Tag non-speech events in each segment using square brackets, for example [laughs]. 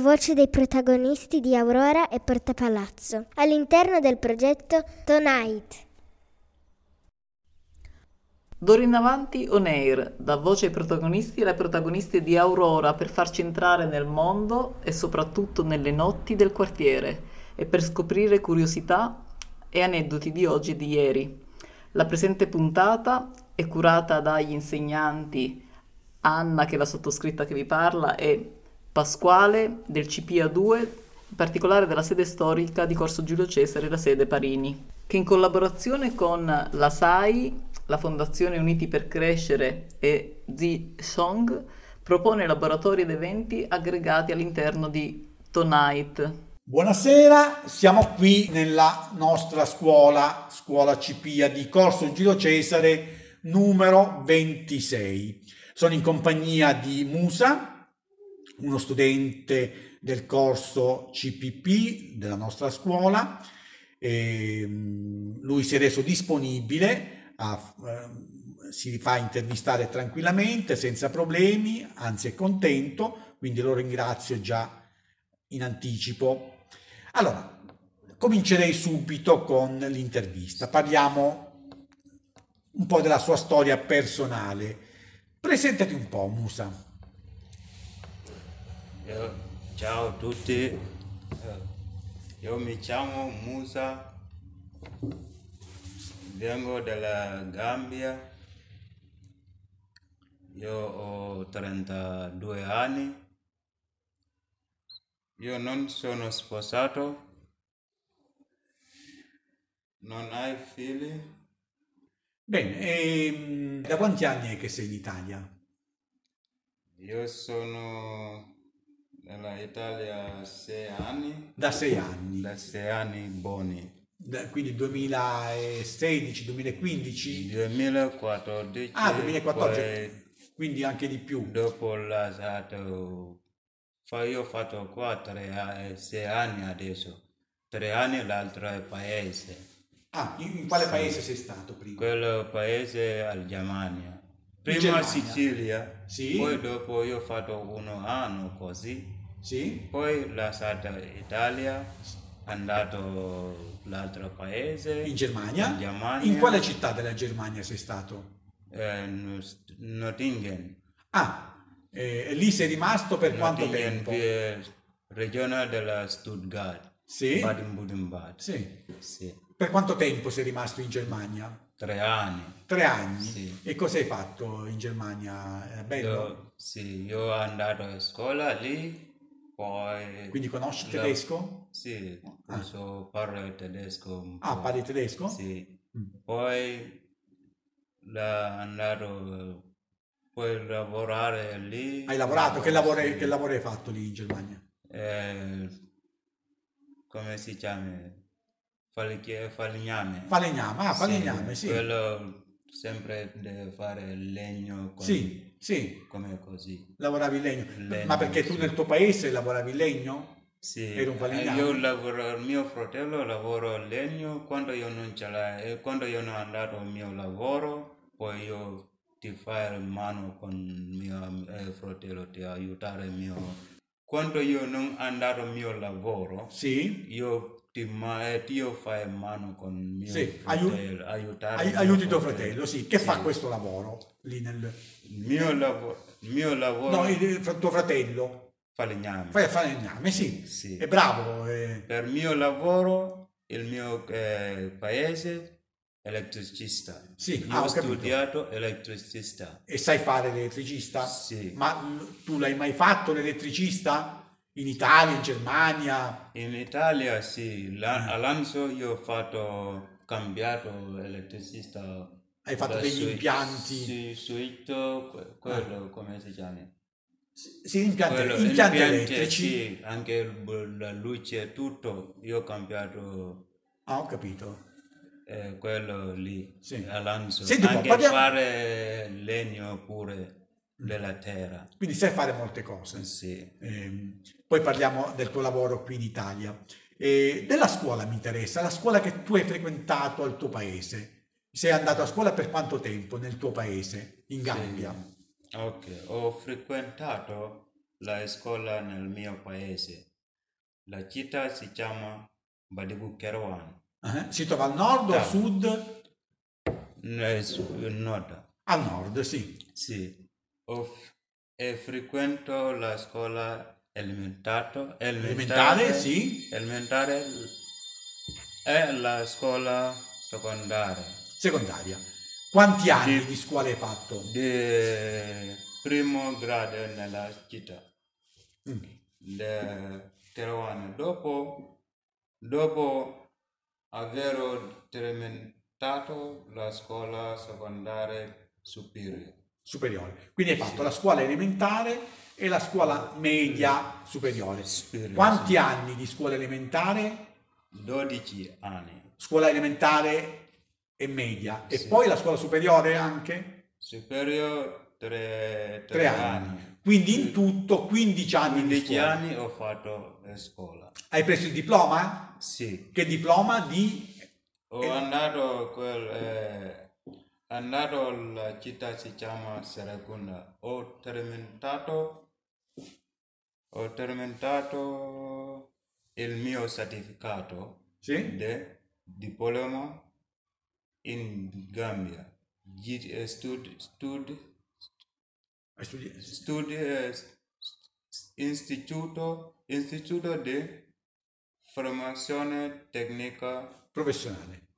voce dei protagonisti di Aurora e Porta Palazzo all'interno del progetto Tonight. D'ora in avanti on air, da voce ai protagonisti e alle protagoniste di Aurora per farci entrare nel mondo e soprattutto nelle notti del quartiere e per scoprire curiosità e aneddoti di oggi e di ieri. La presente puntata è curata dagli insegnanti Anna, che è la sottoscritta che vi parla, e Pasquale del CPA2, in particolare della sede storica di Corso Giulio Cesare, la sede Parini, che in collaborazione con la SAI, la Fondazione Uniti per Crescere e Zi Song propone laboratori ed eventi aggregati all'interno di Tonight. Buonasera, siamo qui nella nostra scuola, scuola CPA di Corso Giulio Cesare numero 26. Sono in compagnia di Musa, uno studente del corso CPP della nostra scuola. E lui si è reso disponibile, a, eh, si fa intervistare tranquillamente, senza problemi, anzi è contento, quindi lo ringrazio già in anticipo. Allora, comincerei subito con l'intervista. Parliamo un po' della sua storia personale. Presentati un po', Musa. Io, ciao a tutti, io mi chiamo Musa, vengo dalla Gambia, io ho 32 anni, io non sono sposato, non hai figli. Bene, e da quanti anni è che sei in Italia? Io sono nella Italia sei anni. Da sei anni. Da sei anni buoni. Da, quindi 2016, 2015? 2014. Ah, 2014. Quindi anche di più. Dopo lasciato, io ho fatto qua tre, sei anni adesso. Tre anni l'altro paese. Ah, in quale sì. paese sei stato prima? Quello paese al Germania. Prima Sicilia, sì. poi dopo io ho fatto un anno così, sì. poi lasciato Italia, andato l'altro paese. In Germania? In, Germania. in quale città della Germania sei stato? Eh, Nottingham. Ah, eh, lì sei rimasto per quanto tempo? Regione della Stuttgart. Sì. Baden-Württemberg. Sì. sì. Per quanto tempo sei rimasto in Germania? Tre anni. Tre anni? Sì. E cosa hai fatto in Germania? Bello? Io, sì, io sono andato a scuola lì, poi... Quindi conosci la- tedesco? Sì, Ah. posso parlare tedesco Ah, parli tedesco? Sì. Mm. Poi la andato poi lavorare lì. Hai lavorato? Che lavoro, Sì. che lavoro hai fatto lì in Germania? Eh, come si chiama? Falegname. Falegname, ah, falegname, sì. Quello sempre deve fare legno con- Sì, sì, come così. lavoravi legno. Legno, Ma perché tu sì. nel tuo paese lavoravi legno? Sì, eh, io lavoro, mio fratello lavora a legno, quando io non ce l'ho, e quando io non andato al mio lavoro, poi io ti fai mano con mio eh, fratello, ti aiutare mio... Quando io non andato al mio lavoro, Sì. io ti, ma, eh, io fai mano con mio Sì, fratello, aiutare Ai- aiuti tuo fratello, sì. Che fa Sì. questo lavoro lì nel... Mio lavoro, mio lavoro No, il, tuo fratello. falegname. Fai a falegname, sì. Sì. È bravo. eh. Per mio lavoro, il mio eh, paese, elettricista. Sì, ah, ho capito. studiato elettricista. E sai fare l'elettricista? Sì. Ma tu l'hai mai fatto l'elettricista? In Italia, in Germania? In Italia sì, Ah. all'Anso io ho fatto, cambiato elettricista. Hai fatto degli sui- impianti? Sì, suito, que- quello come si chiama? Sì, impianti, Quello, impianti impianti, elettrici? Sì, anche la luce e tutto, io ho cambiato Ah, ho capito. eh, quello lì, Sì. all'Anso. Senti anche parliamo- fare legno pure della terra. Quindi sai fare molte cose. Sì. Ehm, poi parliamo del tuo lavoro qui in Italia. E della scuola mi interessa, la scuola che tu hai frequentato al tuo paese. Sei andato a scuola per quanto tempo nel tuo paese, in Gambia? Ok, ho frequentato la scuola nel mio paese. La città si chiama Badibu Kerwan, Eh, Si trova al nord o a Ah. sud? nel su- nord. Al nord, sì. Sì, ho f- e frequento la scuola elementato- Elementare, sì. elementare e la scuola secondaria. Secondaria. Quanti anni Sì. di scuola hai fatto? Di primo grado nella città. Mm. Kerouan. Dopo, dopo aver terminato la scuola secondaria superiore. Superiore. Quindi hai fatto la scuola elementare e la scuola media superiore. Superiore, Quanti sì. anni di scuola elementare? 12 anni. Scuola elementare e media. E Sì. poi la scuola superiore anche? Superiore 3, Tre anni. Quindi in tutto 15 anni di 15 scuola. anni ho fatto la scuola. Hai preso il diploma? Sì. Che diploma di... Ho Eh. andato quel, eh, alla città si chiama Serekunda. Ho terminato, ho terminato il mio certificato Sì? di diploma in Gambia. G- stud, stud, studi- studi, istituto, istituto di formazione tecnica Professionale.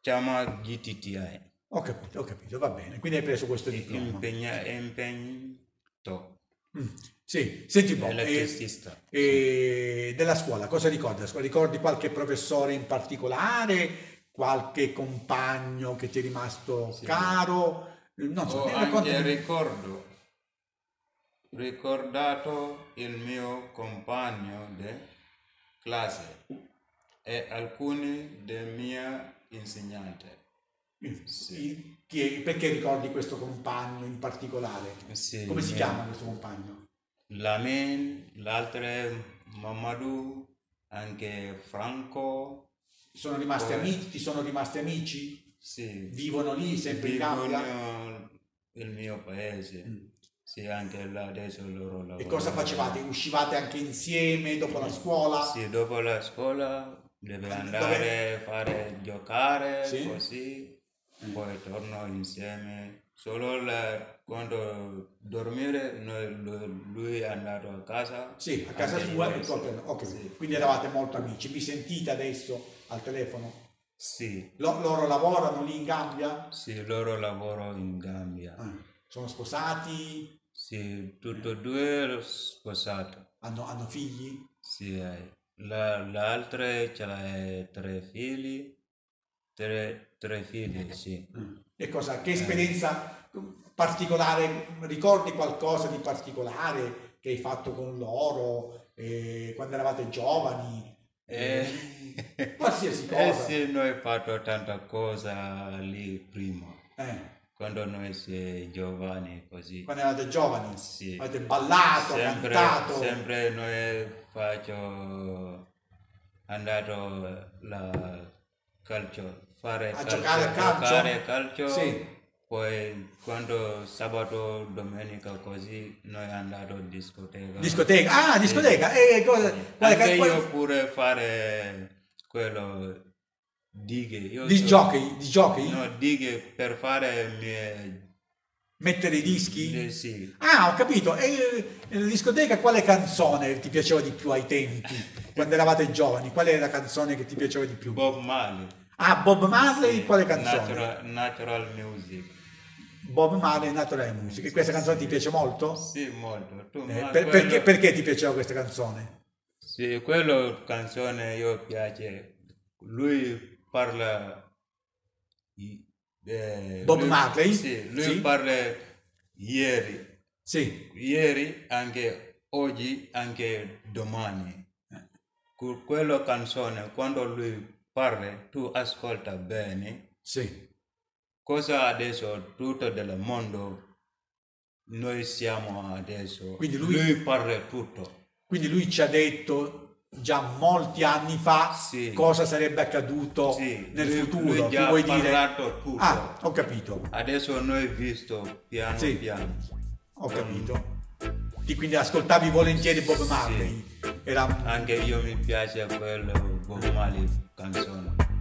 chiama GTTI. Ho capito, ho capito, va bene. Quindi hai preso questo diploma. Impegna, impegnato Mm. Sì, senti un po'. elettricista. e della scuola, cosa ricordi? Ricordi qualche professore in particolare? Qualche compagno che ti è rimasto Sì. caro? Non so, raccontami. ricordo, ricordato il mio compagno di classe e alcuni dei miei insegnanti. Sì. Perché ricordi questo compagno in particolare? Sì, Come si mia- chiama questo compagno? Lamin, l'altro Mamadou, anche Franco. Sono rimasti Poi- amici? Ti sono rimasti amici? Sì. Vivono lì, sempre in Vivono Gambia? il mio paese. Mm. Sì, anche là adesso loro lavorano. E cosa facevate? Uscivate anche insieme dopo la scuola? Sì, dopo la scuola deve andare a fare giocare Sì. così, Eh. Poi torno insieme. Solo la- quando dormire noi- lui, è andato a casa. Sì, a casa sua e tu a casa. Ok, Sì. quindi eravate molto amici. Vi sentite adesso al telefono? Sì, Lo- loro lavorano lì in Gambia? sì, loro lavorano in Gambia. Ah, sono sposati? Sì, tutti e due sposati. Hanno, hanno figli? Sì, eh. la, l'altra ce l'ha tre figli, tre, tre figli, sì. E cosa, che esperienza particolare, ricordi qualcosa di particolare che hai fatto con loro eh, quando eravate giovani? Eh, Qualsiasi [laughs] eh cosa. sì, noi abbiamo fatto tanta cosa lì prima, Eh, quando noi siamo giovani così. quando eravate giovani? Sì. Avete ballato, sempre, cantato? sempre noi faccio andato la calcio, fare A calcio, giocare a calcio? giocare calcio. Sì. Poi quando sabato, domenica così, noi andato in discoteca. Discoteca? Ah, Sì. discoteca! E cosa, quale Anche quale- io pure fare quello dighe. Io di so- giochi? Di giochi? No, dighe per fare mie... Mettere i dischi? eh, sì. Ah, ho capito. E nella discoteca quale canzone ti piaceva di più ai tempi, quando eravate giovani? Qual è la canzone che ti piaceva di più? Bob Marley. Ah, Bob Marley, Sì, quale canzone? Natural, natural music. Bob Marley, Natural Music. E questa canzone ti piace molto? Sì, molto. Tu, Eh, per- quello- perché, perché ti piaceva questa canzone? Sì, quello canzone io piace. Lui parla... eh, Bob lui- Marley? Sì, lui Sì. parla ieri. Sì. Ieri, anche oggi, anche domani. Con quella canzone, quando lui parla, tu ascolta bene. Sì. Cosa adesso tutto del mondo noi siamo adesso. Quindi lui- parla tutto. Quindi lui ci ha detto già molti anni fa Sì. cosa sarebbe accaduto Sì, nel lui- futuro. lui Tu già vuoi ha dire... tutto. Ah, ho capito. Adesso noi visto piano Sì. piano. Ho capito. Quindi ascoltavi volentieri Bob Marley. Era Anche io mi piace quello Bob Marley canzone.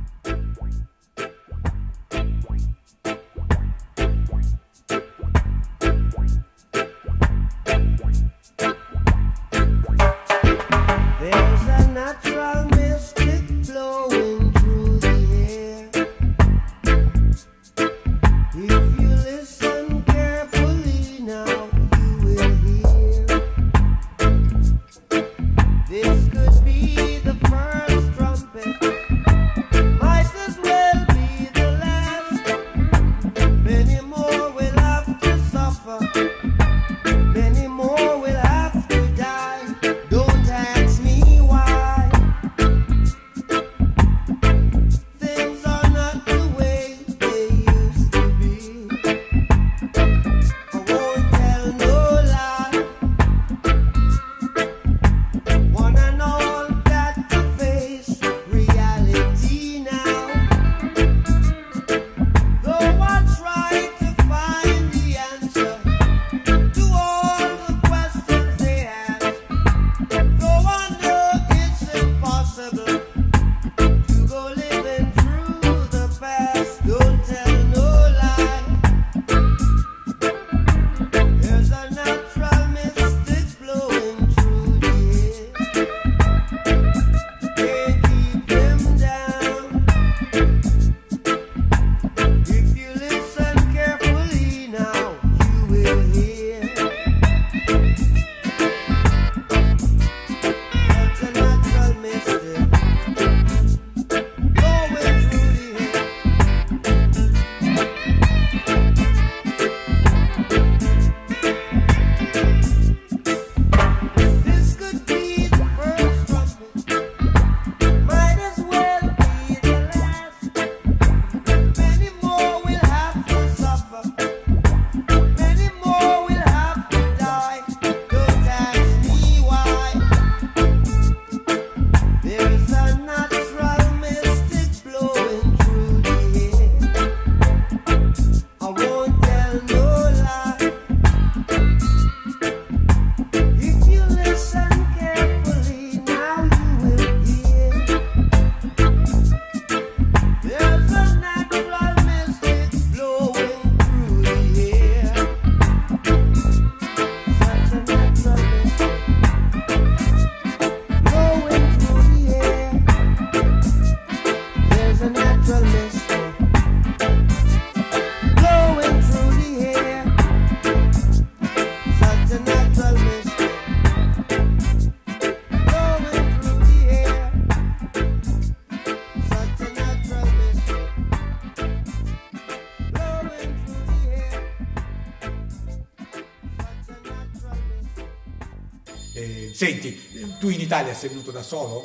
Sei venuto da solo?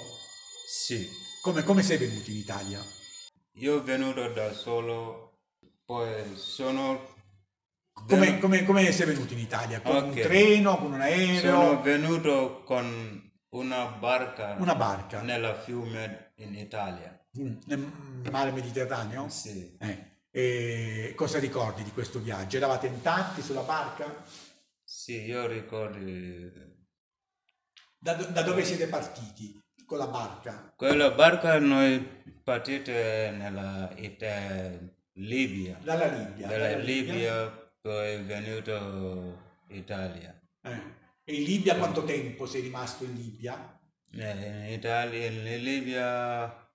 Sì, Come, come sei venuto in Italia? io ho venuto da solo, poi sono... Come, come- come sei venuto in Italia? Con un Ok. treno, con un aereo? Sono venuto con una barca, Una barca? nella fiume in Italia. Nel mare Mediterraneo? Sì. Eh, E cosa ricordi di questo viaggio? Eravate in tanti sulla barca? Sì, io ricordo Da, da dove siete partiti con la barca? quella barca noi partite nella Ita- Libia, Dalla Libia. dalla dalla Libia poi venuto in Italia. Eh. E in Libia quanto tempo sei rimasto in Libia? Eh, In Italia, in Libia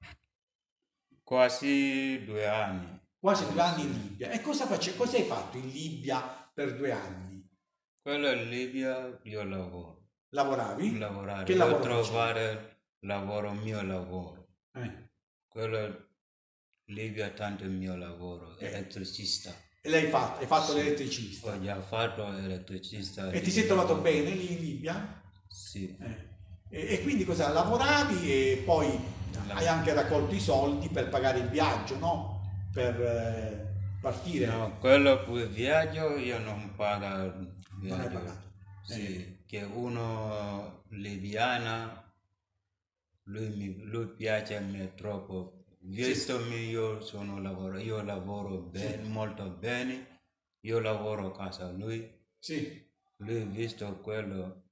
quasi due anni. Quasi due anni in Libia. E cosa, face- cosa hai fatto in Libia per due anni? Quello in Libia io lavoro, Lavoravi? lavorare, Che lavoro trovare lavoro, mio lavoro. Eh. Quello in Libia tanto il mio lavoro, Eh. elettricista. E l'hai fatto? Hai fatto Sì. l'elettricista? Ho già fatto elettricista. E ti sei trovato bene lì in Libia? Sì. Eh. E, e quindi cosa? Lavoravi e poi hai anche raccolto i soldi per pagare il viaggio, no? Per eh, partire. No, quello per viaggio io non pago Non hai pagato. Sì, Eh. che uno libiana, lui mi lui piace a me troppo. Visto me io sono lavoro, io lavoro bene, molto bene, io lavoro a casa lui, Sì. lui visto quello,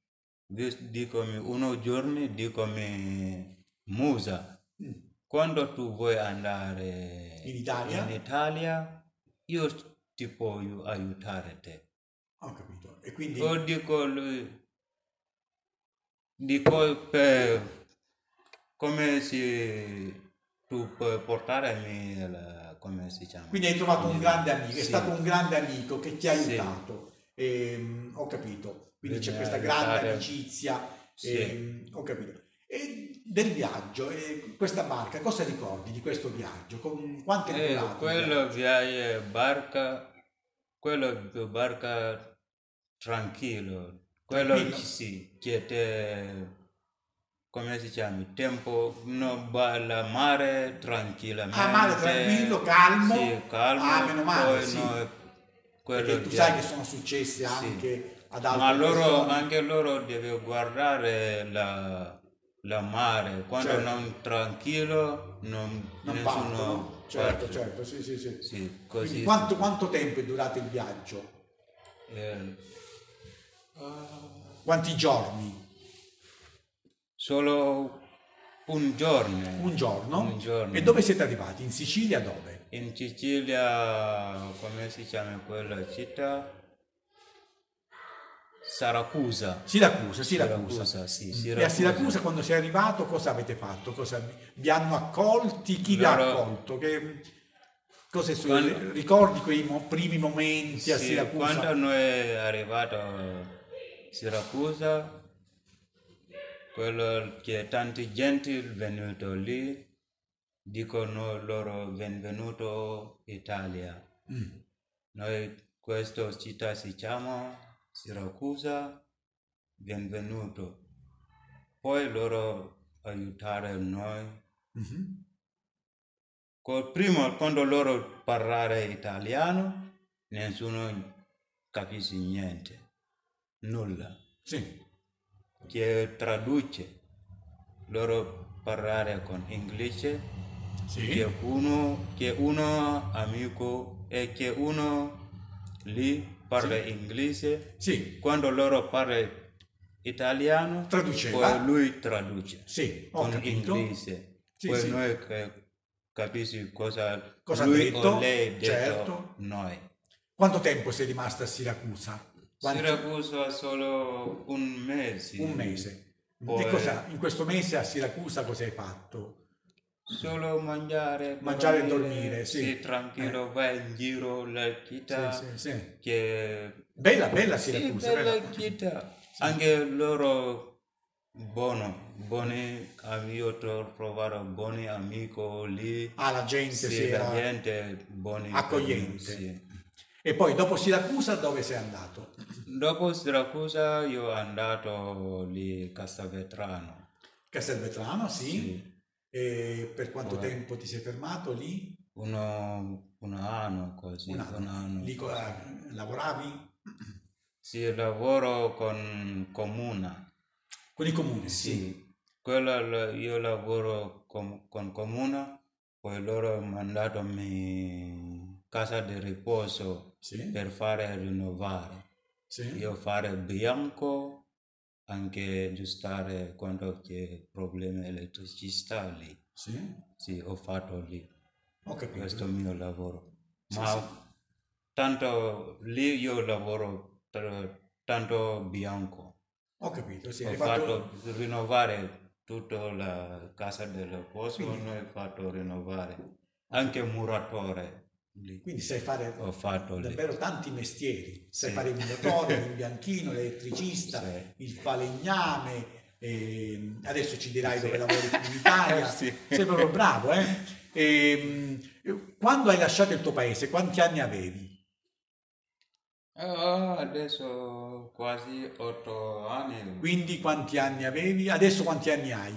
dicomi uno giorno, dicomi Musa, Mm. quando tu vuoi andare In Italia? in Italia, io ti posso aiutare te. Ho capito. E quindi O dico lui, dico per come si tu puoi portarmi la, come si chiama? Quindi hai trovato un grande amico, è Sì. stato un grande amico che ti ha Sì. aiutato. Ehm, ho capito. Quindi c'è Mi questa ha grande amicizia. Sì. ehm, ho capito. E del viaggio, e questa barca, cosa ricordi di questo viaggio? Con, quanto è Eh, durato? quello viaggio? barca, quello barca tranquillo, quello Tranquillo? sì, che te, come si chiama, tempo, no, la mare tranquillamente. Ah, mare tranquillo, calmo? Sì, calmo. Ah, meno male, poi sì. no, quello Perché tu sai che sono successe Sì. anche ad altre Ma loro, persone. anche loro devono guardare la, la mare, quando Certo. non tranquillo non, non nessuno partono. Certo, parte. certo, sì, sì, sì. Sì, Quindi così. quanto, quanto tempo è durato il viaggio? eh, Quanti giorni? solo un giorno. Un giorno? Un giorno. E dove siete arrivati? In Sicilia dove? In Sicilia, come si chiama quella città? Siracusa. Siracusa, Siracusa. Siracusa, sì, E a Siracusa. Siracusa quando sei arrivato cosa avete fatto? Cosa vi, hanno accolti? Chi vi ha accolto? Che, cosa è Quando- ricordi quei primi momenti a Sì, Siracusa? quando noi è arrivato a Siracusa, quello che tanti gente venuto lì, dicono loro benvenuto Italia. Mm. Noi questa città si chiama Siracusa, benvenuto. Poi loro aiutare noi. Mhm. Col primo, quando loro parlare italiano, nessuno capisce niente, nulla. Sì, Che traduce, loro parlare con inglese, sì. che uno, che uno amico e che uno lì parla inglese, Sì, quando loro parla italiano, Traduceva. poi lui traduce sì, con capito. inglese. Sì, poi sì. noi che capisci cosa, Cosa lui detto, o lei detto certo. noi. Quanto tempo sei rimasto a Siracusa? Quanti- Siracusa solo un mese. Un mese. Poi- cosa, in questo mese a Siracusa cosa hai fatto? Solo mangiare, Mangiare e dormire, sì. tranquillo, vai in giro la città. Sì, sì, sì. Che... Bella, bella Sì, Siracusa. bella bella. città. Anche loro buono, buoni amici, ho trovato buoni amici lì. Ah, la gente Sì, si la era gente buoni. accogliente. Sì. E poi dopo Siracusa dove sei andato? Dopo Siracusa io sono andato lì a Castelvetrano. Castelvetrano, sì. Sì. E per quanto Poi- tempo ti sei fermato lì? Uno, un anno così. Un anno. un anno. Lì lavoravi? Sì, lavoro con comuna. Con i comuni, sì. Sì. Quello lo- io lavoro con, con comuna, poi loro hanno mandato mi casa di riposo Sì, per fare rinnovare. sì. Io fare bianco, anche aggiustare quando c'è problemi elettricità lì. sì. Sì, ho fatto lì. Ho capito. Questo è il mio lavoro. Ma tanto lì io lavoro tanto bianco. Ho capito, sì. ho Hai fatto rinnovare tutta la casa del posto, Quindi- noi ho fatto rinnovare. Anche muratore lì. Quindi sai fare Ho fatto lì. davvero tanti mestieri. Sai Sì. fare il muratore, l'imbianchino, l'elettricista, Sì. il falegname. e adesso ci dirai Sì. dove lavori in Italia. [laughs] Sì. Sei proprio bravo, eh? E, quando hai lasciato il tuo paese, quanti anni avevi? Ah, adesso quasi otto anni. Quindi quanti anni avevi? Adesso quanti anni hai?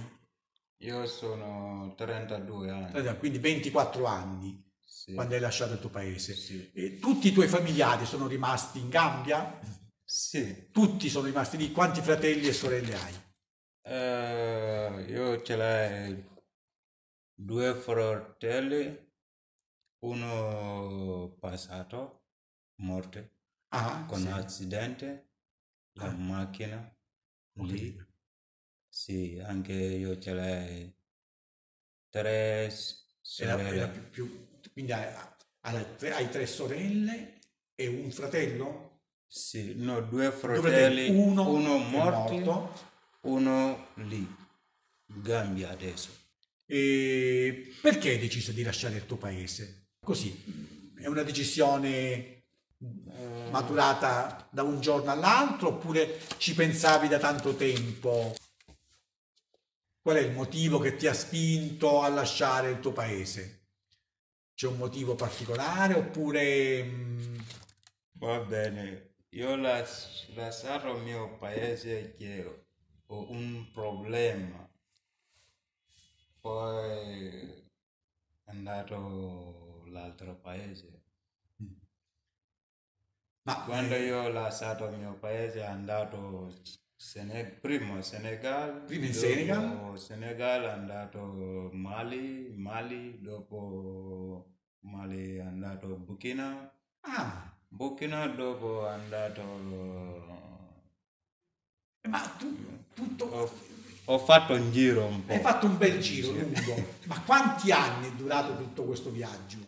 Io sono 32 anni. Quindi 24 anni Sì. quando hai lasciato il tuo paese. Sì. E tutti i tuoi familiari sono rimasti in Gambia? Sì. Tutti sono rimasti lì. Quanti fratelli e sorelle hai? Eh, io ce l'ho due fratelli, uno passato, morto Ah, con sì. accidente, la macchina Ho lì. capito. Sì, anche io ce l'hai tre s- Era, sorelle. era più, più- quindi hai, hai tre, hai tre sorelle e un fratello? Sì, no, due Due fratelli, uno, uno morto, morto. uno lì, Gambia adesso. E perché hai deciso di lasciare il tuo paese? Così, è una decisione maturata da un giorno all'altro oppure ci pensavi da tanto tempo? Qual è il motivo che ti ha spinto a lasciare il tuo paese? C'è un motivo particolare oppure... mm, Va bene, io las- lasciato il mio paese che ho un problema. Poi è andato l'altro paese. ma Quando eh, io ho lasciato il mio paese è andato Sene- prima Senegal, Prima in dopo Senegal? Senegal è andato Mali, Mali, dopo Mali è andato Burkina, ah, Burkina dopo è andato... ma tu tutto, Ho, ho fatto un giro un po'. hai fatto un bel giro lungo, [laughs] ma quanti anni è durato tutto questo viaggio?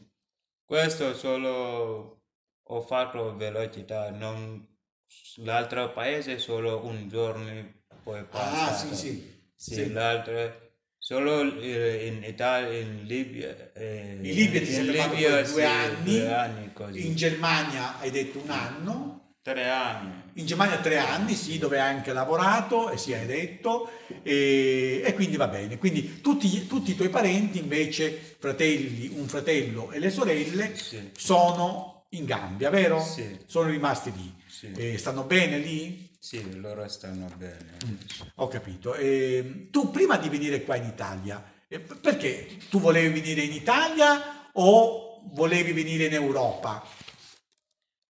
Questo solo ho fatto velocità, non l'altro paese solo un giorno poi Ah, passato. sì, sì. Sì, Sì. l'altro solo eh, in Italia, in Libia. eh, In Libia ti sei in fermato Libia, due sì, anni, due anni così. in Germania hai detto un anno, Tre anni. in Germania tre anni, sì, dove hai anche lavorato, e si hai detto, e, e quindi va bene. Quindi tutti, tutti i tuoi parenti invece, fratelli, un fratello e le sorelle, Sì. sono in Gambia, vero? Sì. Sono rimasti lì. Sì. E stanno bene lì? Sì, loro stanno bene. Ho capito. E tu prima di venire qua in Italia, eh, perché tu volevi venire in Italia o volevi venire in Europa?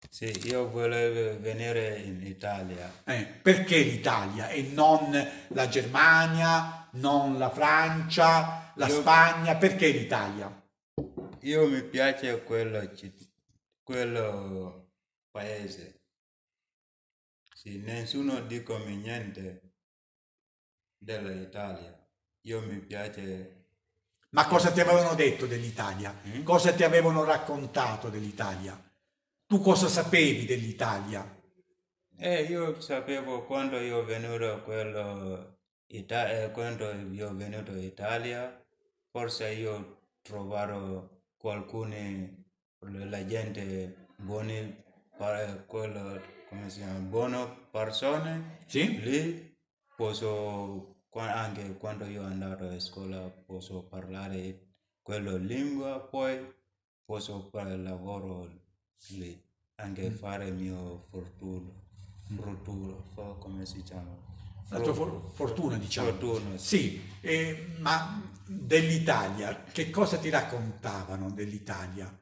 Sì, io volevo venire in Italia. Eh, perché l'Italia e non la Germania, non la Francia, la Io- Spagna? Perché l'Italia? Io mi piace quello, citt- quello paese. Sì, nessuno dico niente dell'Italia. Io mi piace, Ma cosa ti avevano detto dell'Italia? Mm? Cosa ti avevano raccontato dell'Italia? Tu cosa sapevi dell'Italia? e io sapevo quando io venuto quello, Ita- eh, quando io venuto in Italia, forse io troverò qualcuno, la gente buoni, pa- quello, come si chiama, buone persone. Sì? Lì posso, anche quando io andato a scuola, posso parlare quella lingua, poi posso fare lavoro lì, anche fare il mio fortuna, fortuna, fo- come si chiama? La tua for- fortuna, diciamo. Fortuna, Sì, eh, ma dell'Italia, che cosa ti raccontavano dell'Italia?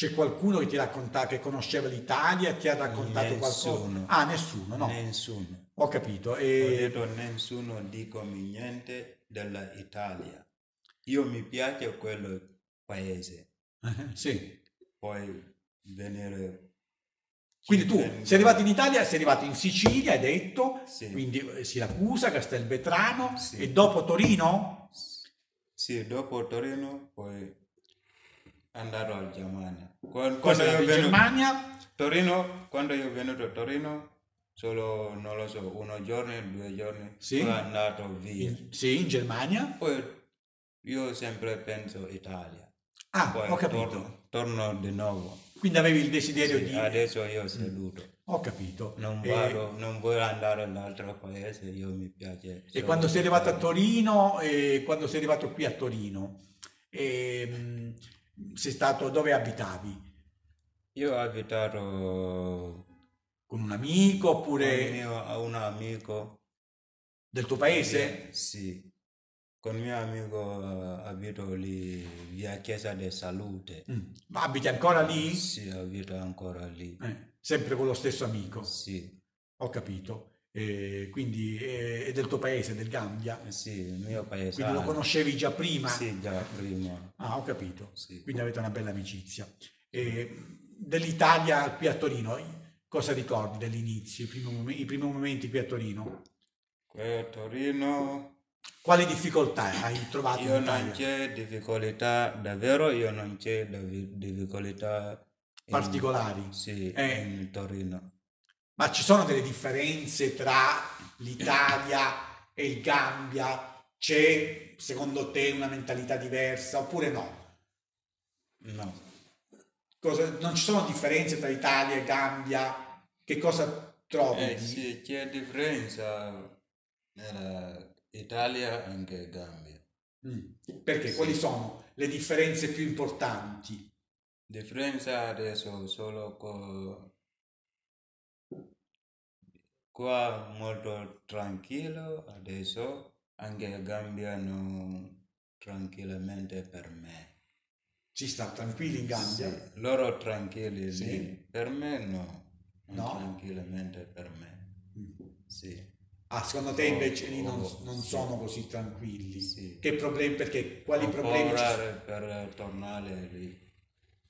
C'è qualcuno che ti raccontava, che conosceva l'Italia ti ha raccontato qualcosa? Nessuno. Ah, nessuno, no. Nessuno. Ho capito. Ho E... detto nessuno dico niente dell'Italia. Io mi piace quello paese, [laughs] sì. poi venire... Quindi tu sei arrivato in Italia, sei arrivato in Sicilia, hai detto, Sì. quindi eh, Siracusa, Castelvetrano Sì. e dopo Torino? Sì, dopo Torino poi andato a Germania. Quan- Poi sei io venuto- Germania? Torino, quando io venuto a Torino, solo, non lo so, uno giorno, due giorni, Sì. sono andato via. In- sì, in Germania. Poi io sempre penso Italia. Ah, Poi ho capito. Torno, torno di nuovo. Quindi avevi il desiderio Sì, di... Adesso io seduto. Ho capito. Non, E- vado, non voglio andare all'altro paese, io mi piace. E quando sei arrivato a. Torino, e quando sei arrivato qui a Torino, ehm, sei stato dove abitavi? Io ho abitato Con un amico con oppure mio, un amico. del tuo paese? Sì, con mio amico eh, abito lì via Chiesa de Salute. Mm. Ma abiti ancora lì? Sì, abito ancora lì. Eh, sempre con lo stesso amico, Sì, ho capito. Eh, quindi eh, è del tuo paese, del Gambia? sì, il mio paese. Quindi lo conoscevi già prima? Sì, già prima. Ah, ho capito. Sì. Quindi avete una bella amicizia. Eh, dell'Italia qui a Torino, cosa ricordi dell'inizio, i primi, mom- i primi momenti qui a Torino? Qui a Torino Quali difficoltà hai trovato io in non c'è difficoltà, davvero io non c'è difficoltà in- Particolari? Sì, Eh. in Torino. Ma ci sono delle differenze tra l'Italia e il Gambia? C'è secondo te una mentalità diversa oppure no? No, Cosa- non ci sono differenze tra Italia e Gambia? Che cosa trovi? eh, sì, c'è differenza tra Italia e anche Gambia. Mm. Perché? Quali sono le differenze più importanti? Differenza adesso solo co- qua molto tranquillo adesso anche Gambia non tranquillamente per me. Si sta tranquilli in Gambia? Sì, loro tranquilli Sì. lì, per me no, non No? tranquillamente per me. Mm. Sì, Ah, secondo te invece lì non, Oh, non sì. sono così tranquilli? Sì. Che problemi? Perché? Quali Ho problemi ci per tornare lì.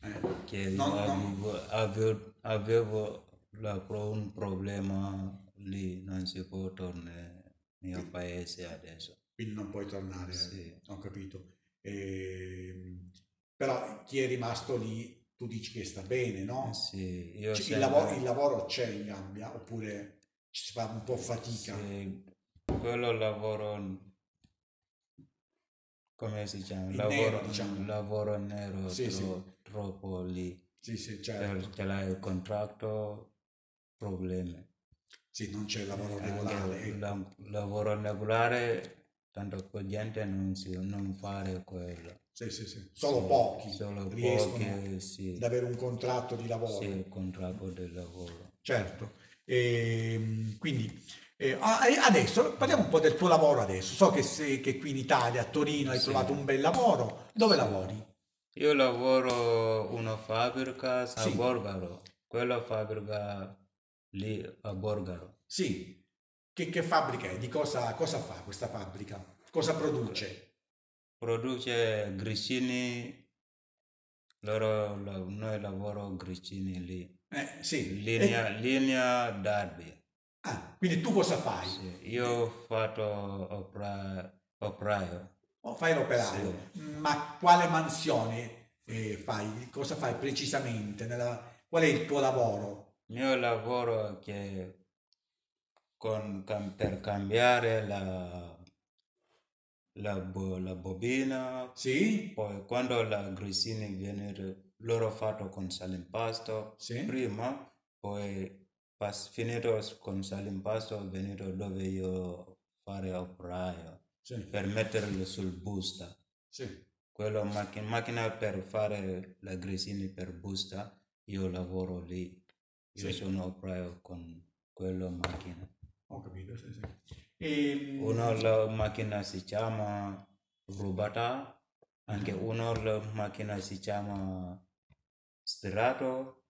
Eh, che Non- non- avevo, avevo, avevo pro- un problema lì, non si può tornare nel mio paese adesso. quindi non puoi tornare, Sì. ho capito. Ehm, però chi è rimasto lì, tu dici che sta bene, no? Sì, io Cioè, il, sempre- lavoro, il lavoro c'è in Gambia oppure ci si fa un po' fatica? sì, quello lavoro, come si chiama? Il lavoro, nero, diciamo. lavoro nero Sì, sì. tro- troppo lì. Sì, sì, certo. ce l'hai il contratto, problemi. Sì, non c'è lavoro Anche regolare. il ecco. la- lavoro regolare, tanto con gente non si non fare quello. Sì, sì, sì. Solo Sì, pochi solo riescono pochi, sì. ad avere un contratto di lavoro. Sì, il contratto del lavoro. Certo. Ehm, quindi eh, e adesso parliamo un po' del tuo lavoro adesso. So che, sei, che qui in Italia, a Torino, hai Sì. trovato un bel lavoro. Dove lavori? Io lavoro in una fabbrica a. Borgaro, quella fabbrica lì a Borgaro. Sì. Che, che fabbrica è? Di cosa, cosa fa questa fabbrica? Cosa produce? Produce grissini, loro, noi lavoro grissini lì. Eh, sì. Linea, linea Darby. Eh, ah, quindi tu cosa fai? Sì, Io ho fatto opera- operaio. Oh, fai l'operaio. Ma quale mansione eh, fai? Cosa fai precisamente? Nella- Qual è il tuo lavoro? Il mio lavoro che con, per cambiare la, la, bo- la bobina, Sì? poi quando la grissina viene, loro fatto con salimpasto Sì? prima, poi pas- finito con salimpasto venuto dove io fare operaio Sì. per metterlo sul busta. Sì. Quello macchina, macchina per fare la grissina per busta, io lavoro lì. Io Sì. sono operaio con quello macchina. Ho capito, sì, sì. Ehm, Uno la macchina si chiama rubata, anche uno la macchina si chiama stirato,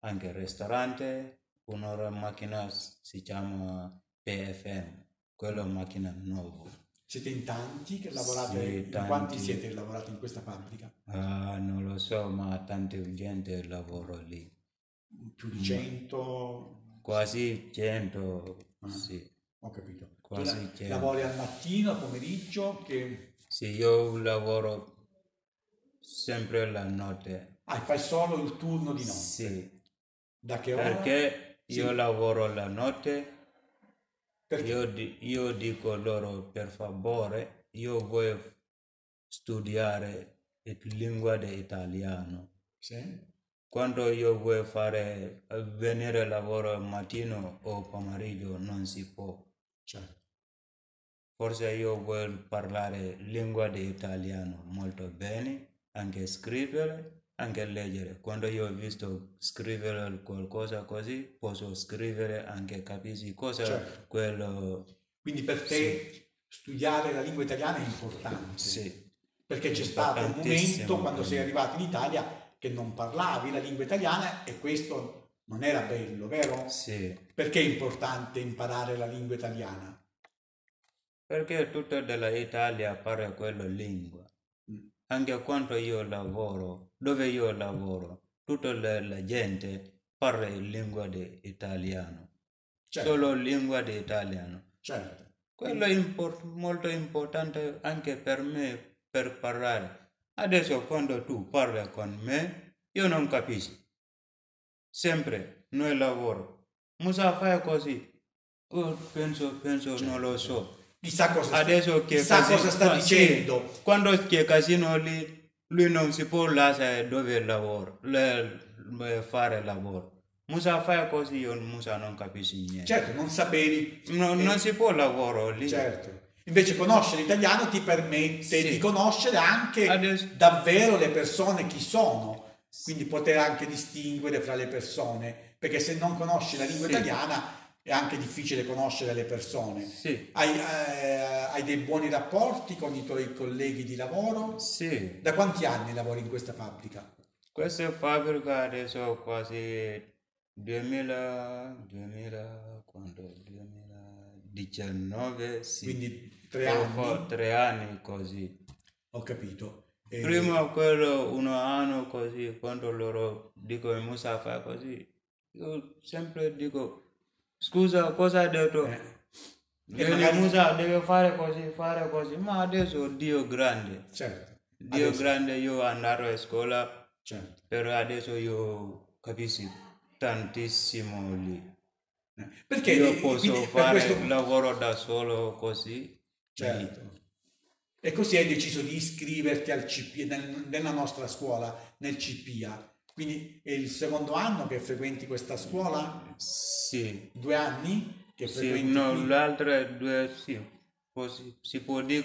anche ristorante, uno la macchina si chiama PFM, quello macchina nuovo. Siete in tanti che lavorate? Sì, tanti. quanti siete che lavorate in questa fabbrica? Ah, non lo so, ma tanta gente lavora lì. Più di 100? Quasi 100, Ah. sì. Ho capito. Quasi la- 100. lavori al mattino, al pomeriggio? Che... Sì, io lavoro sempre la notte. Ah, fai solo il turno di notte? Sì, Da che ora? perché io Sì. lavoro la notte, Perché? io, io dico loro per favore, io voglio studiare il lingua italiano. Sì? Quando io voglio fare, venire a lavoro mattino o pomeriggio non si può. Certo. Forse io voglio parlare lingua di italiano molto bene, anche scrivere, anche leggere. Quando io ho visto scrivere qualcosa così, posso scrivere anche capisci cosa Certo. quello... Quindi per te studiare la lingua italiana è importante? Sì, Perché c'è stato un momento quando sei arrivato in Italia che non parlavi la lingua italiana e questo non era bello, vero? sì. Perché è importante imparare la lingua italiana? Perché tutta dell'Italia parla quella lingua. Mm. Anche quando io lavoro, dove io lavoro, tutta la, la gente parla in lingua di italiano, Certo, solo lingua di italiano. certo. Quello è impor- molto importante anche per me per parlare. Adesso quando tu parli con me, io non capisco. Sempre noi lavoro. Musa fai così. Oh, penso, penso, non lo so. Chissà cosa, Adesso che chissà casi- cosa sta ma sì, dicendo. quando c'è casino lì, lui non si può lasciare dove lavoro, le- fare lavoro. Musa fai così, io Musa non capisco niente. Certo, non sapevi. No- eh, non si può lavorare lì. Certo. Invece conoscere l'italiano ti permette Sì. di conoscere anche Adesso- davvero le persone chi sono, quindi poter anche distinguere fra le persone, perché se non conosci la lingua Sì. italiana è anche difficile conoscere le persone. Sì, Hai, eh, hai dei buoni rapporti con i tuoi colleghi di lavoro? sì. Da quanti anni lavori in questa fabbrica? Questa fabbrica adesso quasi 2000, 2000, quando? 2019, sì. Quindi tre anni? fatto tre anni così. Ho capito. E- Prima quello un anno così, quando loro dicono Musa fa così, io sempre dico, scusa cosa hai detto? eh, Devi- magari- Musa deve fare così, fare così, ma adesso Dio grande, certo. Dio Adesso- grande io andato a scuola, certo. però adesso io capisco tantissimo lì. Eh, Perché io posso quindi fare questo- lavoro da solo così. Certo. E così hai deciso di iscriverti al CP, nel- nella nostra scuola, nel CPIA. Quindi è il secondo anno che frequenti questa scuola? Sì, Due anni che sì, frequenti no, qui? l'altra due, sì, Posi- si può dire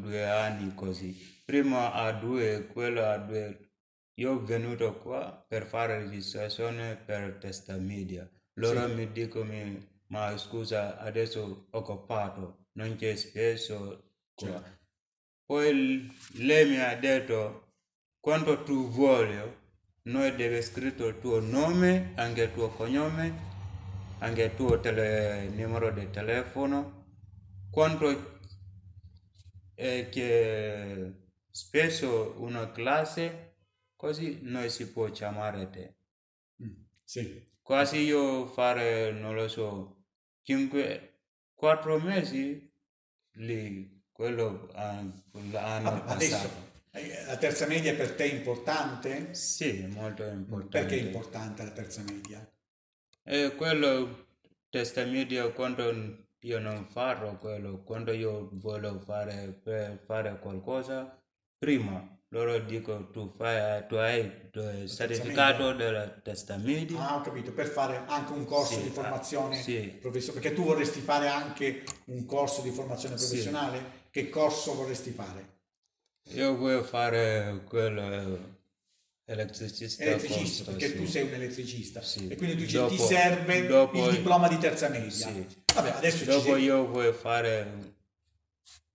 due anni così. Prima a due, quello a due. Io ho venuto qua per fare registrazione per testa media. Loro Sì. mi dicono, ma scusa, adesso ho occupato, non c'è spesso. Certo. Poi lei mi ha detto, quando tu vuoi, noi devi scritto il tuo nome, anche il tuo cognome, anche il tuo tele- numero di telefono. Quando è che spesso una classe, così noi si può chiamare te. Mm, Sì. Quasi io fare, non lo so, 5, 4 mesi lì, quello l'anno passato. la terza media per te è importante? Sì, molto importante. Perché è importante la terza media? E quello, testa media, quando io non farò quello, quando io voglio fare, fare qualcosa, prima loro dicono tu, fai, tu hai il certificato della testa media. Ah, ho capito, per fare anche un corso Sì, di ah, formazione sì. professionale, perché tu vorresti fare anche un corso di formazione Sì. professionale? Che corso vorresti fare? Io voglio fare quello eh, elettricista. Elettricista, corso, perché sì. tu sei un elettricista Sì. e quindi tu dici, Dopo- ti serve dopo- il diploma di terza media. Sì. Vabbè, adesso Dopo io voglio fare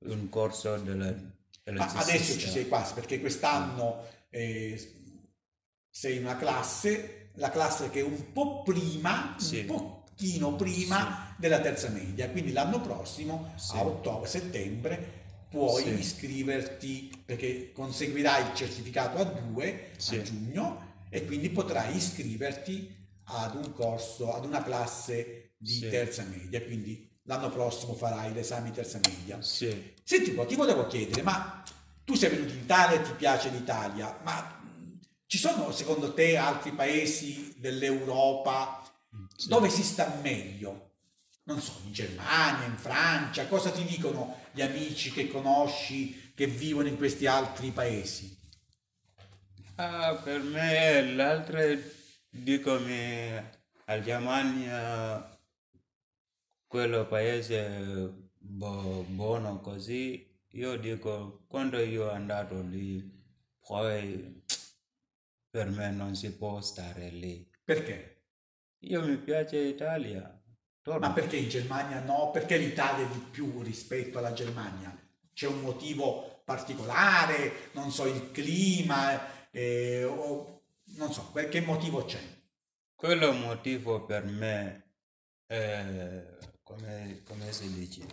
un corso dell'elettricista. Adesso ci sei qua perché quest'anno eh, sei in una classe, la classe che è un po' prima, Sì. un pochino prima della terza media, quindi l'anno prossimo Sì. a ottobre, settembre puoi Sì. iscriverti perché conseguirai il certificato a due Sì. a giugno e quindi potrai iscriverti ad un corso, ad una classe di Sì. terza media, quindi l'anno prossimo farai l'esame di terza media. Sì. Senti un po', ti volevo chiedere, ma tu sei venuto in Italia e ti piace l'Italia, ma ci sono secondo te altri paesi dell'Europa Sì. dove si sta meglio? Non so, in Germania, in Francia, cosa ti dicono gli amici che conosci che vivono in questi altri paesi? Ah, per me l'altro dicono al Germania quello paese bu- buono così io dico quando io andato lì poi per me non si può stare lì Perché? io mi piace l'Italia torno. Ma perché in Germania no? Perché l'Italia di più rispetto alla Germania? C'è un motivo particolare? Non so, il clima? eh, o, non so, che motivo c'è? quello è motivo per me eh, come, come si dice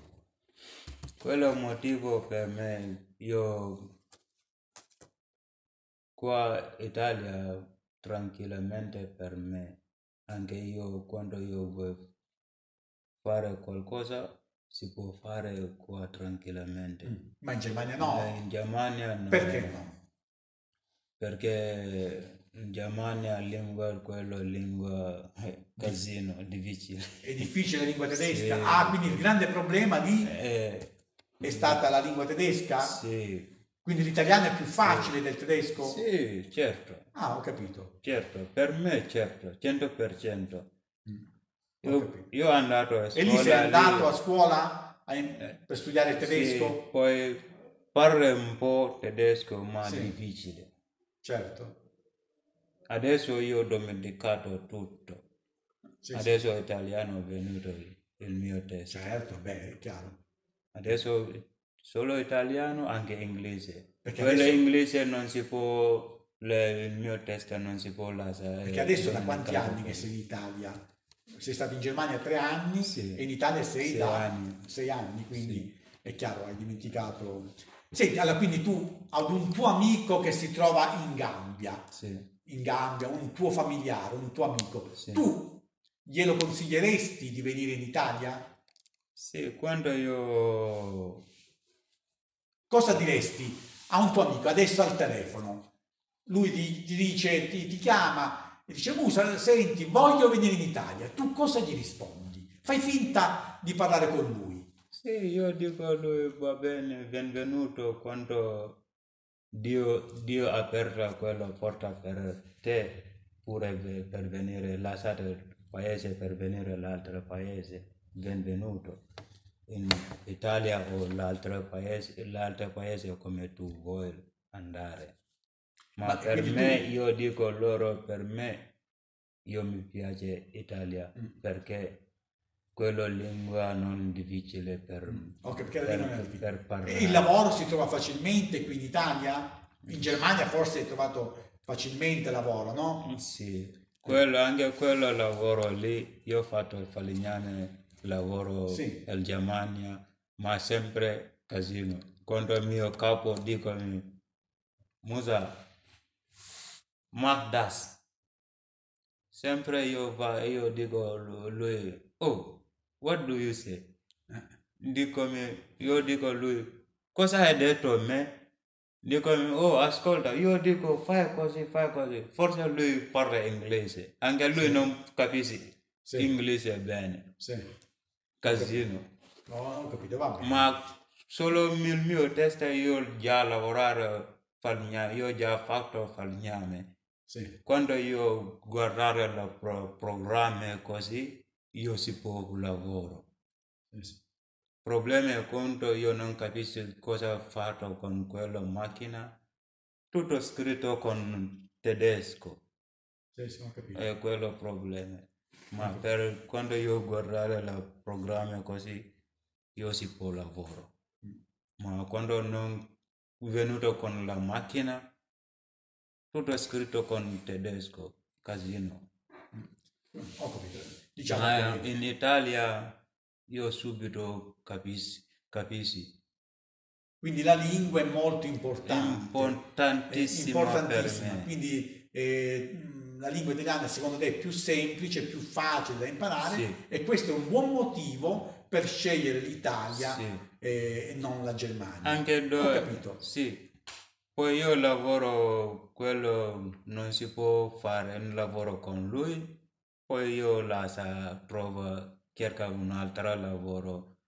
quello è un motivo per me io qua in Italia tranquillamente per me anche io quando io vuoi fare qualcosa si può fare qua tranquillamente. Mm. Ma in Germania no. Eh, In Germania no. Perché no? Perché Germania lingua quello è lingua eh, casino, difficile. È difficile la lingua tedesca? Sì. Ah, quindi il grande problema lì Eh, è stata la lingua tedesca? sì, Quindi l'italiano è più facile del tedesco? sì, certo, Ah, ho capito. certo, per me certo, 100%. Mm. Io, io andato a E lì scuola sei andato lì, a scuola a- Eh, per studiare il sì, tedesco? poi parlo un po' tedesco, ma Sì. difficile. Certo. Adesso io ho dimenticato tutto. Sì, sì. Adesso è italiano è venuto il, mio testo. Certo, beh, è chiaro. Adesso solo italiano, anche inglese. Perché Quello adesso- inglese non si può, le- il mio testo non si può lasciare. Perché adesso da quanti anni che sei in Italia? Sei stato in Germania tre anni Sì. e in Italia sei Sei da anni. sei anni, quindi è chiaro, hai dimenticato. Senti, allora quindi tu ad un tuo amico che si trova in Gambia, Sì, in Gambia, un tuo familiare, un tuo amico, Sì. tu glielo consiglieresti di venire in Italia? sì, quando io... Cosa diresti a un tuo amico adesso al telefono? Lui ti, ti dice, ti, ti chiama e dice Musa, senti, voglio venire in Italia. Tu cosa gli rispondi? Fai finta di parlare con lui. Sì, io dico a lui va bene, benvenuto quando Dio, Dio ha aperto quella porta per te pure per venire, lasciate il paese per venire all'altro paese, benvenuto. In Italia o l'altro paese, l'altro paese come tu vuoi andare. Ma, Ma per me, tu- io dico loro, per me, io mi piace Italia Mm. perché quello lingua non difficile per, Ok, perché la per, lingua non è difficile. per parlare. Il lavoro si trova facilmente qui in Italia? In Germania forse hai trovato facilmente lavoro, no? Sì, quello, anche quello lavoro lì, io ho fatto il falegname, lavoro Sì. in Germania, ma sempre casino. Quando il mio capo dico, Musa, mach das. Sempre io, va, io dico lui, oh, what do you say? Dico, io dico lui, cosa hai detto a me? Dico, oh, ascolta, io dico, fai così, fai così. Forse lui parla inglese, anche lui non capisce Sì. inglese bene, Sì. casino. No, ho capito, va bene. Ma solo nel mio testa io già lavorare falegname, io già fatto falegname. Sì. Quando io guardare il pro- programma così, io si può lavoro. Sì, sì. Il problema è quando io non capisco cosa ho fatto con quella macchina, tutto scritto con tedesco, Sì, sì, è quello il problema. Ma per quando io guardare il programma così, io si può lavoro. Ma quando non venuto con la macchina, tutto scritto con tedesco, casino. Ho capito. Diciamo Ma che in Italia io subito capissi, capissi. quindi la lingua è molto importante. importantissima È importantissima. per me. Quindi eh, la lingua italiana secondo te è più semplice, più facile da imparare Sì. e questo è un buon motivo per scegliere l'Italia Sì. eh, e non la Germania. Anche Ho dove, capito. sì. Poi io lavoro, quello non si può fare un lavoro con lui, poi io lascia, trova, cerca un altro lavoro,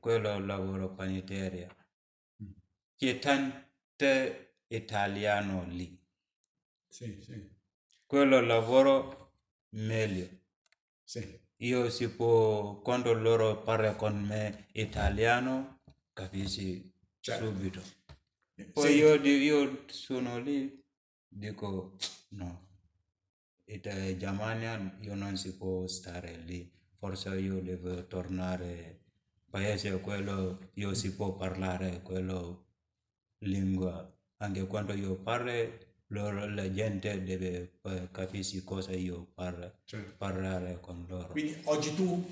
quello lavoro panetteria. Mm. C'è tante italiano lì. Sì, sì, Quello lavoro meglio. sì. Io si può, quando loro parlano con me italiano, capisci Certo. subito. Poi io, io sono lì, dico, no, in Germania io non si può stare lì, forse io devo tornare paese quello, io si può parlare quello lingua, anche quando io parlo, loro, la gente deve eh, capire cosa io parlo, certo. parlare con loro. Quindi oggi tu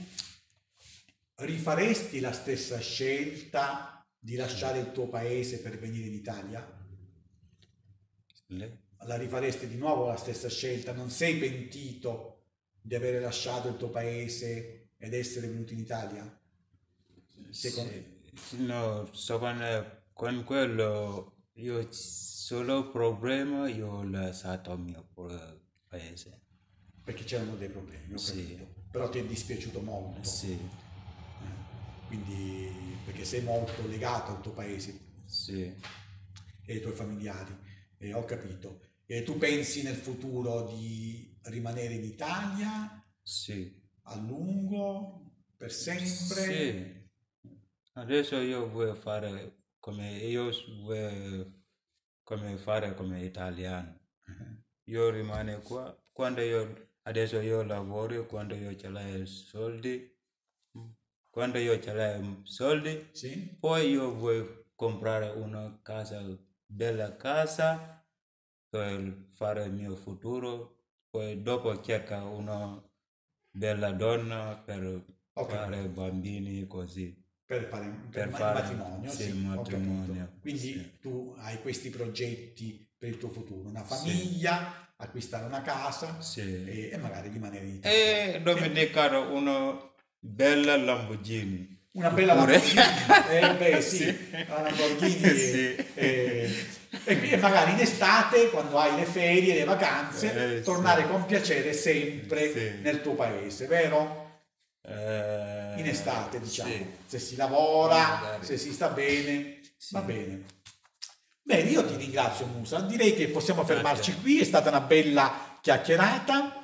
rifaresti la stessa scelta di lasciare il tuo paese per venire in Italia? Le- La rifaresti di nuovo la stessa scelta? Non sei pentito di avere lasciato il tuo paese ed essere venuto in Italia? Secondo Sì, no, so con, con quello io solo problema io ho lasciato il mio paese. Perché c'erano dei problemi, ho Sì. capito. Però ti è dispiaciuto molto. Sì, Eh, Quindi, perché sei molto legato al tuo paese sì, e ai tuoi familiari, e ho capito. E tu pensi nel futuro di rimanere in Italia sì. a lungo, per sempre? Sì. Adesso io voglio fare come io voglio come fare come italiano. Io rimango qua. Quando io adesso io lavoro, quando io ce l'ho soldi, quando io ce l'ho soldi, Sì? poi io voglio comprare una casa, bella casa per fare il mio futuro. Poi dopo cerca una bella donna per Ok. fare bambini così. Per, fare, per, Per fare- matrimonio, sì, sì, matrimonio. Quindi sì. tu hai questi progetti per il tuo futuro, una famiglia, acquistare una casa Sì. e, e magari rimanere in Italia. E domenicano una bella Lamborghini. Una bella Oppure- Lamborghini, [laughs] eh, beh sì, Sì. una Lamborghini [laughs] Sì. eh, e, e magari in estate quando hai le ferie, le vacanze, Eh, tornare sì. con piacere sempre Sì. nel tuo paese, vero? Eh, In estate diciamo, sì. se si lavora, Magari. se si sta bene, va bene. Bene, io ti ringrazio Musa, direi che possiamo Grazie. fermarci qui, è stata una bella chiacchierata,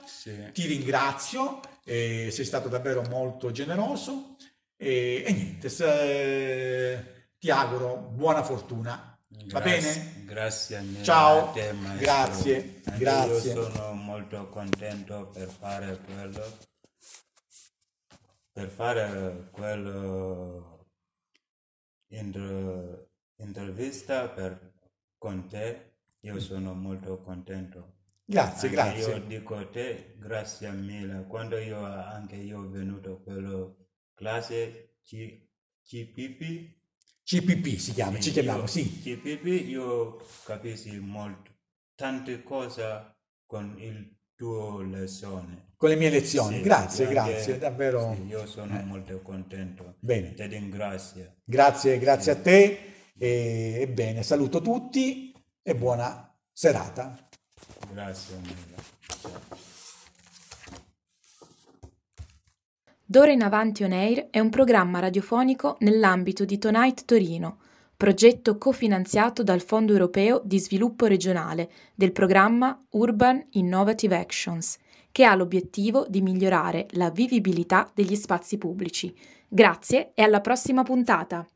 ti ringrazio, eh, sei stato davvero molto generoso e, e niente, se- ti auguro buona fortuna, va bene? Grazie mille Ciao, te, grazie, Anche grazie. Io sono molto contento per fare quello, per fare quello inter- intervista per, con te. Io sono molto contento. Grazie, Anche grazie. Io dico a te grazie mille. Quando io anche io ho venuto a quella classe C- CPP, CPP si chiama, ci sì, chiamiamo, io- sì. CPP io capissi molto, tante cose con il tuo lezione. Con le mie lezioni, Sì, grazie, anche- grazie, davvero. sì, io sono eh. molto contento. Bene. Ti ringrazio. Grazie, grazie a te e, e bene, saluto tutti e buona serata. Grazie mille. Ciao. D'ora in avanti On Air è un programma radiofonico nell'ambito di Tonight Torino, progetto cofinanziato dal Fondo Europeo di Sviluppo Regionale del programma Urban Innovative Actions, che ha l'obiettivo di migliorare la vivibilità degli spazi pubblici. Grazie e alla prossima puntata!